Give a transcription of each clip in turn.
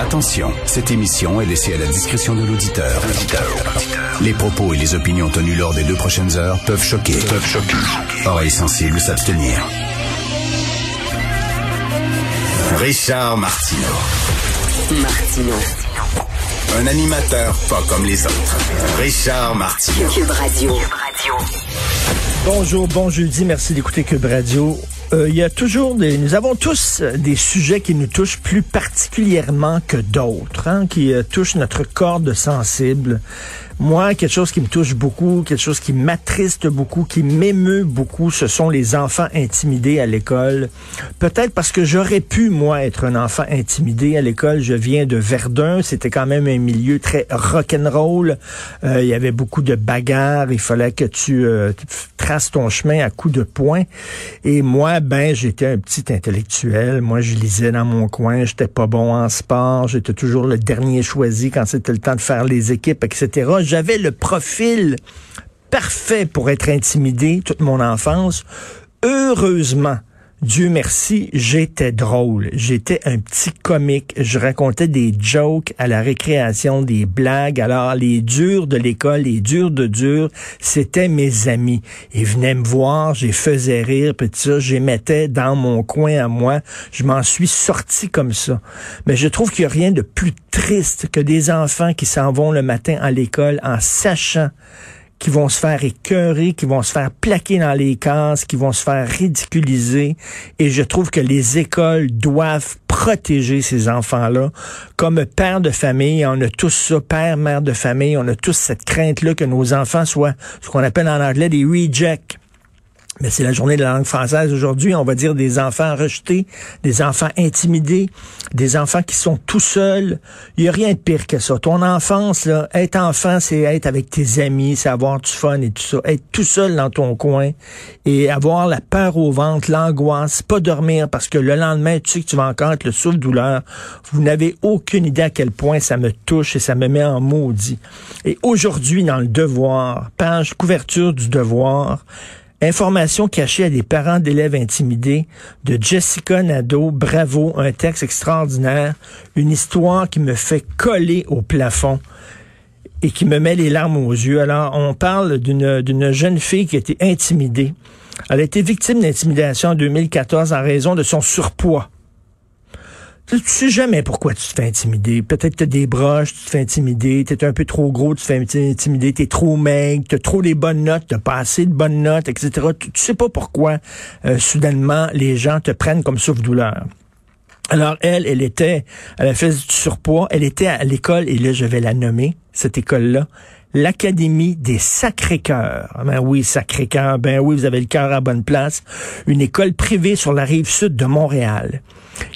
Attention, cette émission est laissée à la discrétion de l'auditeur. Les propos et les opinions tenues lors des deux prochaines heures peuvent choquer. Peuvent choquer. Oreilles sensibles s'abstenir. Richard Martineau. Martino. Un animateur pas comme les autres. Richard Martineau. Cube Radio. Bonjour, bon jeudi, merci d'écouter Cube Radio. Euh, il y a toujours des, nous avons tous des sujets qui nous touchent plus particulièrement que d'autres, hein, qui euh, touchent notre corde sensible. Moi, quelque chose qui me touche beaucoup, quelque chose qui m'attriste beaucoup, qui m'émeut beaucoup, ce sont les enfants intimidés à l'école. Peut-être parce que j'aurais pu, moi, être un enfant intimidé à l'école. Je viens de Verdun. C'était quand même un milieu très rock'n'roll. Euh, il y avait beaucoup de bagarres. Il fallait que tu, euh, traces ton chemin à coups de poing. Et moi, ben, j'étais un petit intellectuel. Moi, je lisais dans mon coin. J'étais pas bon en sport. J'étais toujours le dernier choisi quand c'était le temps de faire les équipes, etc j'avais le profil parfait pour être intimidé toute mon enfance. Heureusement, Dieu merci, j'étais drôle. J'étais un petit comique. Je racontais des jokes à la récréation, des blagues. Alors, les durs de l'école, les durs de durs, c'était mes amis. Ils venaient me voir, j'ai faisais rire, puis ça, les mettais dans mon coin à moi. Je m'en suis sorti comme ça. Mais je trouve qu'il n'y a rien de plus triste que des enfants qui s'en vont le matin à l'école en sachant qui vont se faire écœurer, qui vont se faire plaquer dans les cases, qui vont se faire ridiculiser. Et je trouve que les écoles doivent protéger ces enfants-là. Comme père de famille, on a tous ça, père, mère de famille, on a tous cette crainte-là que nos enfants soient ce qu'on appelle en anglais des rejects. Mais c'est la journée de la langue française aujourd'hui. On va dire des enfants rejetés, des enfants intimidés, des enfants qui sont tout seuls. Il y a rien de pire que ça. Ton enfance, là, être enfant, c'est être avec tes amis, c'est avoir du fun et tout ça. Être tout seul dans ton coin et avoir la peur au ventre, l'angoisse, pas dormir parce que le lendemain, tu sais que tu vas encore être le souffle-douleur. Vous n'avez aucune idée à quel point ça me touche et ça me met en maudit. Et aujourd'hui, dans le devoir, page couverture du devoir, Information cachée à des parents d'élèves intimidés de Jessica Nadeau. Bravo, un texte extraordinaire. Une histoire qui me fait coller au plafond et qui me met les larmes aux yeux. Alors, on parle d'une jeune fille qui a été intimidée. Elle a été victime d'intimidation en 2014 en raison de son surpoids. Tu, sais jamais pourquoi tu te fais intimider. Peut-être que tu as des broches, tu te fais intimider, tu es un peu trop gros, tu te fais intimider, tu es trop maigre, tu as trop des bonnes notes, tu pas assez de bonnes notes, etc. Tu, sais pas pourquoi euh, soudainement les gens te prennent comme souffre-douleur. Alors elle, elle était, elle fait du surpoids, elle était à l'école, et là je vais la nommer, cette école-là, l'Académie des Sacrés-Cœurs. Ben oui, Sacré-Cœur, ben oui, vous avez le cœur à bonne place. Une école privée sur la rive sud de Montréal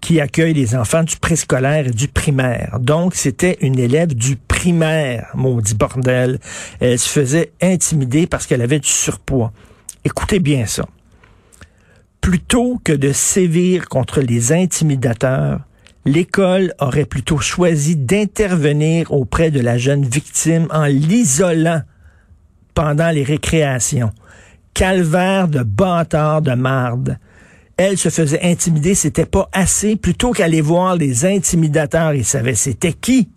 qui accueille les enfants du préscolaire et du primaire. Donc, c'était une élève du primaire, maudit bordel. Elle se faisait intimider parce qu'elle avait du surpoids. Écoutez bien ça. Plutôt que de sévir contre les intimidateurs, l'école aurait plutôt choisi d'intervenir auprès de la jeune victime en l'isolant pendant les récréations. Calvaire de bâtard de marde elle se faisait intimider, c'était pas assez. Plutôt qu'aller voir les intimidateurs, ils savaient c'était qui.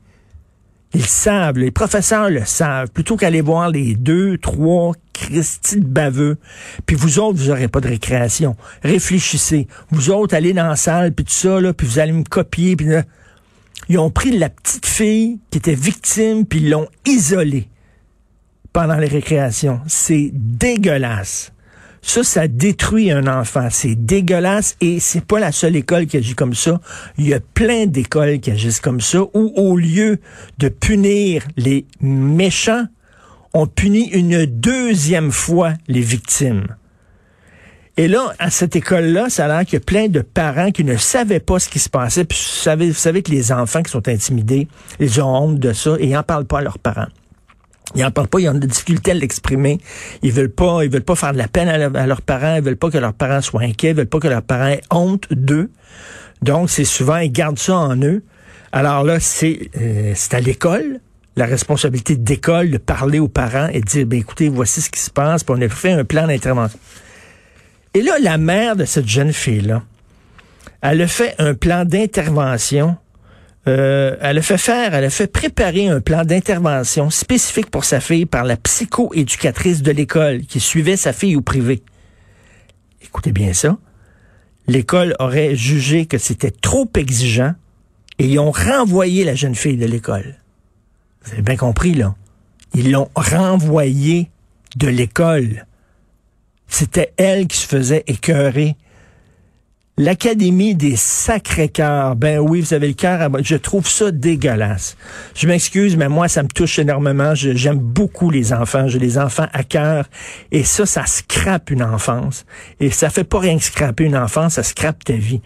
Ils savent, les professeurs le savent. Plutôt qu'aller voir les deux, trois Christy baveux. Puis vous autres, vous n'aurez pas de récréation. Réfléchissez. Vous autres, allez dans la salle, puis tout ça, là, puis vous allez me copier. Puis Ils ont pris la petite fille qui était victime, puis ils l'ont isolée pendant les récréations. C'est dégueulasse. Ça, ça détruit un enfant. C'est dégueulasse et c'est pas la seule école qui agit comme ça. Il y a plein d'écoles qui agissent comme ça où, au lieu de punir les méchants, on punit une deuxième fois les victimes. Et là, à cette école-là, ça a l'air qu'il y a plein de parents qui ne savaient pas ce qui se passait. Puis vous savez, que les enfants qui sont intimidés, ils ont honte de ça et ils n'en parlent pas à leurs parents. Ils en parlent pas, ils ont des difficultés à l'exprimer. Ils veulent pas, ils veulent pas faire de la peine à, leurs parents, ils veulent pas que leurs parents soient inquiets, ils veulent pas que leurs parents aient honte d'eux. Donc, c'est souvent, ils gardent ça en eux. Alors là, c'est euh, c'est à l'école, la responsabilité d'école de parler aux parents et de dire, ben écoutez, voici ce qui se passe, puis on a fait un plan d'intervention. Et là, la mère de cette jeune fille-là, elle a fait un plan d'intervention euh, elle a fait faire, elle a fait préparer un plan d'intervention spécifique pour sa fille par la psycho-éducatrice de l'école qui suivait sa fille au privé. Écoutez bien ça. L'école aurait jugé que c'était trop exigeant et ils ont renvoyé la jeune fille de l'école. Vous avez bien compris, là. Ils l'ont renvoyée de l'école. C'était elle qui se faisait écœurer. L'Académie des Sacrés-Cœurs, ben oui, vous avez le cœur Je trouve ça dégueulasse. Je m'excuse, mais moi, ça me touche énormément. J'aime beaucoup les enfants. J'ai les enfants à cœur. Et ça, ça scrape une enfance. Et ça fait pas rien que scraper une enfance, ça scrape ta vie.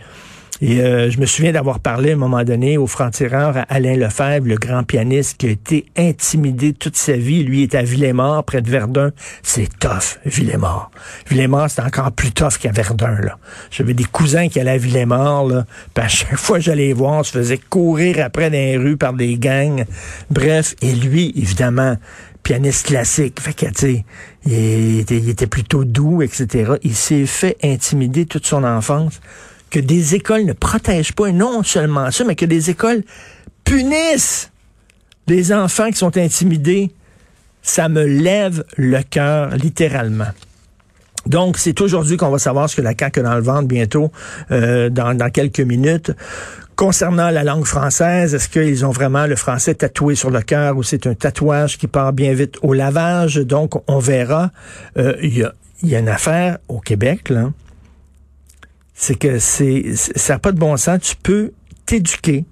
Et euh, je me souviens d'avoir parlé à un moment donné au franc-tireur à Alain Lefebvre, le grand pianiste qui a été intimidé toute sa vie. Lui est à Villemort, près de Verdun. C'est tough, Villemort. Villemort, c'est encore plus tough qu'à Verdun. Là. J'avais des cousins qui allaient à Villemort. Là, puis à chaque fois que j'allais voir, on se faisait courir après dans les rues par des gangs. Bref, et lui, évidemment, pianiste classique. Fait que, tu il était plutôt doux, etc. Il s'est fait intimider toute son enfance que des écoles ne protègent pas, non seulement ça, mais que des écoles punissent des enfants qui sont intimidés, ça me lève le cœur littéralement. Donc, c'est aujourd'hui qu'on va savoir ce que la CAQ a dans le ventre bientôt, euh, dans, dans quelques minutes. Concernant la langue française, est-ce qu'ils ont vraiment le français tatoué sur le cœur ou c'est un tatouage qui part bien vite au lavage? Donc, on verra. Euh, il y a une affaire au Québec, là c'est que c'est ça n'a pas de bon sens. Tu peux t'éduquer,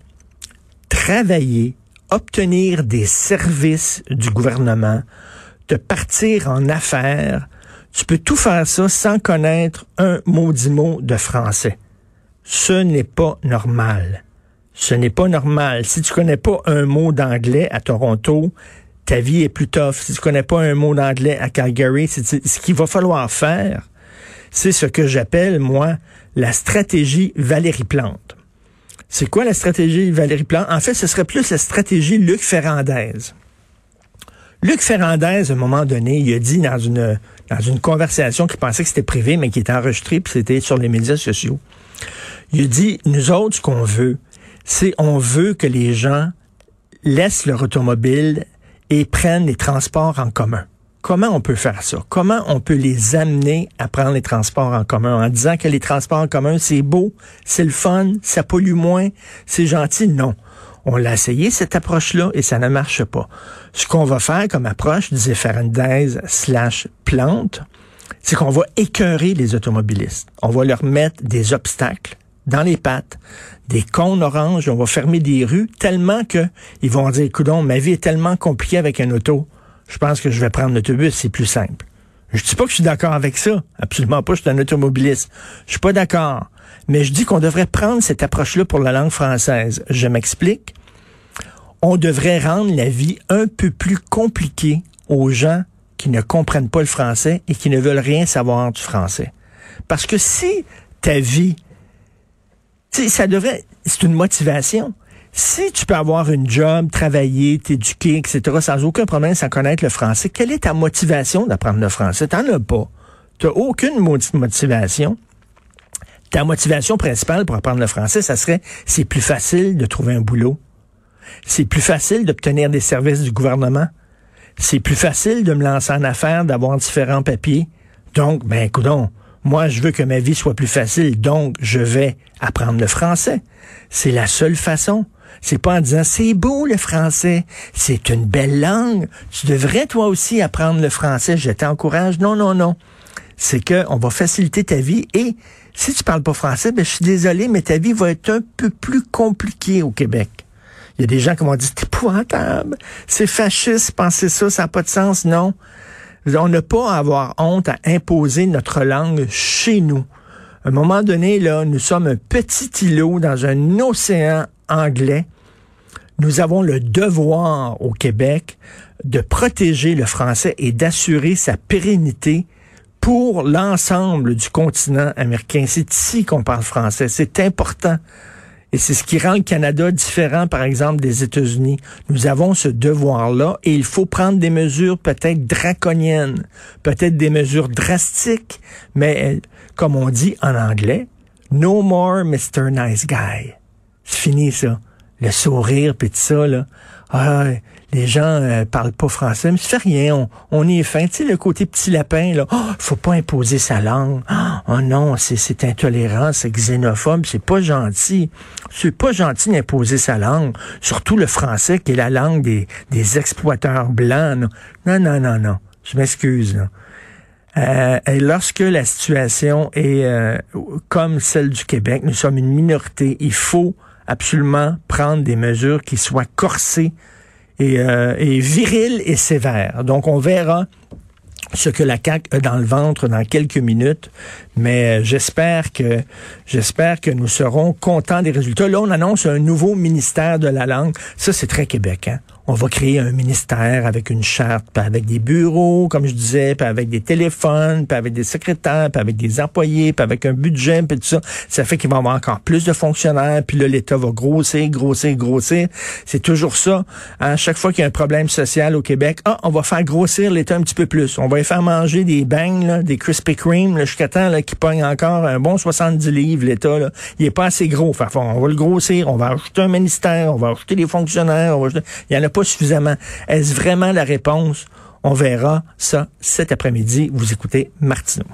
travailler, obtenir des services du gouvernement, te partir en affaires. Tu peux tout faire ça sans connaître un maudit mot de français. Ce n'est pas normal. Ce n'est pas normal. Si tu connais pas un mot d'anglais à Toronto, ta vie est plus tough. Si tu connais pas un mot d'anglais à Calgary, ce qu'il va falloir faire, c'est ce que j'appelle, moi, la stratégie Valérie Plante. C'est quoi la stratégie Valérie Plante? En fait, ce serait plus la stratégie Luc Ferrandez. Luc Ferrandez, à un moment donné, il a dit dans une, dans une conversation qu'il pensait que c'était privé, mais qui était enregistrée, puis c'était sur les médias sociaux. Il a dit, nous autres, ce qu'on veut, c'est on veut que les gens laissent leur automobile et prennent les transports en commun. Comment on peut faire ça? Comment on peut les amener à prendre les transports en commun? En disant que les transports en commun, c'est beau, c'est le fun, ça pollue moins, c'est gentil? Non. On l'a essayé, cette approche-là, et ça ne marche pas. Ce qu'on va faire comme approche, disait Fernandez slash plante, c'est qu'on va écœurer les automobilistes. On va leur mettre des obstacles dans les pattes, des cônes oranges, on va fermer des rues tellement que ils vont dire, écoute, ma vie est tellement compliquée avec un auto je pense que je vais prendre l'autobus, c'est plus simple. Je dis pas que je suis d'accord avec ça. Absolument pas, je suis un automobiliste. Je suis pas d'accord. Mais je dis qu'on devrait prendre cette approche-là pour la langue française. Je m'explique. On devrait rendre la vie un peu plus compliquée aux gens qui ne comprennent pas le français et qui ne veulent rien savoir du français. Parce que si ta vie, ça devrait, c'est une motivation. Si tu peux avoir une job, travailler, t'éduquer, etc., sans aucun problème, sans connaître le français, quelle est ta motivation d'apprendre le français? T'en as pas. T'as aucune motivation. Ta motivation principale pour apprendre le français, ça serait, c'est plus facile de trouver un boulot. C'est plus facile d'obtenir des services du gouvernement. C'est plus facile de me lancer en affaires, d'avoir différents papiers. Donc, ben, écoutons, moi, je veux que ma vie soit plus facile, donc je vais apprendre le français. C'est la seule façon. C'est pas en disant c'est beau le français, c'est une belle langue. Tu devrais toi aussi apprendre le français. Je t'encourage. Non, non, non. C'est que on va faciliter ta vie et si tu parles pas français, ben je suis désolé, mais ta vie va être un peu plus compliquée au Québec. Il y a des gens qui vont dire c'est épouvantable, c'est fasciste, penser ça, ça n'a pas de sens. Non. On n'a pas à avoir honte à imposer notre langue chez nous. Un moment donné, là, nous sommes un petit îlot dans un océan anglais, nous avons le devoir au Québec de protéger le français et d'assurer sa pérennité pour l'ensemble du continent américain. C'est ici qu'on parle français. C'est important. Et c'est ce qui rend le Canada différent, par exemple, des États-Unis. Nous avons ce devoir-là et il faut prendre des mesures peut-être draconiennes, peut-être des mesures drastiques, mais comme on dit en anglais, no more Mr. Nice Guy. C'est fini ça. le sourire, puis tout ça, là. Ah, les gens euh, parlent pas français, mais ça fait rien, on, est fin. Tu sais, le côté petit lapin, là, oh, faut pas imposer sa langue. Oh non, c'est intolérant, c'est xénophobe, c'est pas gentil. C'est pas gentil d'imposer sa langue, surtout le français qui est la langue des, des exploiteurs blancs. Non, non, non, non. Je m'excuse. Euh, et lorsque la situation est euh, comme celle du Québec, nous sommes une minorité, il faut absolument prendre des mesures qui soient corsées et, euh, viriles et sévères. Donc on verra ce que la CAQ a dans le ventre dans quelques minutes, mais j'espère que j'espère que nous serons contents des résultats. Là, on annonce un nouveau ministère de la langue. Ça, c'est très Québec. Hein? on va créer un ministère avec une charte, puis avec des bureaux, comme je disais, puis avec des téléphones, puis avec des secrétaires, puis avec des employés, puis avec un budget, puis tout ça. Ça fait qu'il va y avoir encore plus de fonctionnaires, puis là, l'État va grossir, grossir, grossir. C'est toujours ça. À hein. chaque fois qu'il y a un problème social au Québec, ah, on va faire grossir l'État un petit peu plus. On va y faire manger des bangs, des Krispy Kreme, jusqu'à temps qu'il pogne encore un bon 70 livres, l'État. Il est pas assez gros. Enfin, on va le grossir, on va ajouter un ministère, on va ajouter des fonctionnaires, on va il y en a pas suffisamment. Est-ce vraiment la réponse? On verra ça cet après-midi. Vous écoutez Martineau.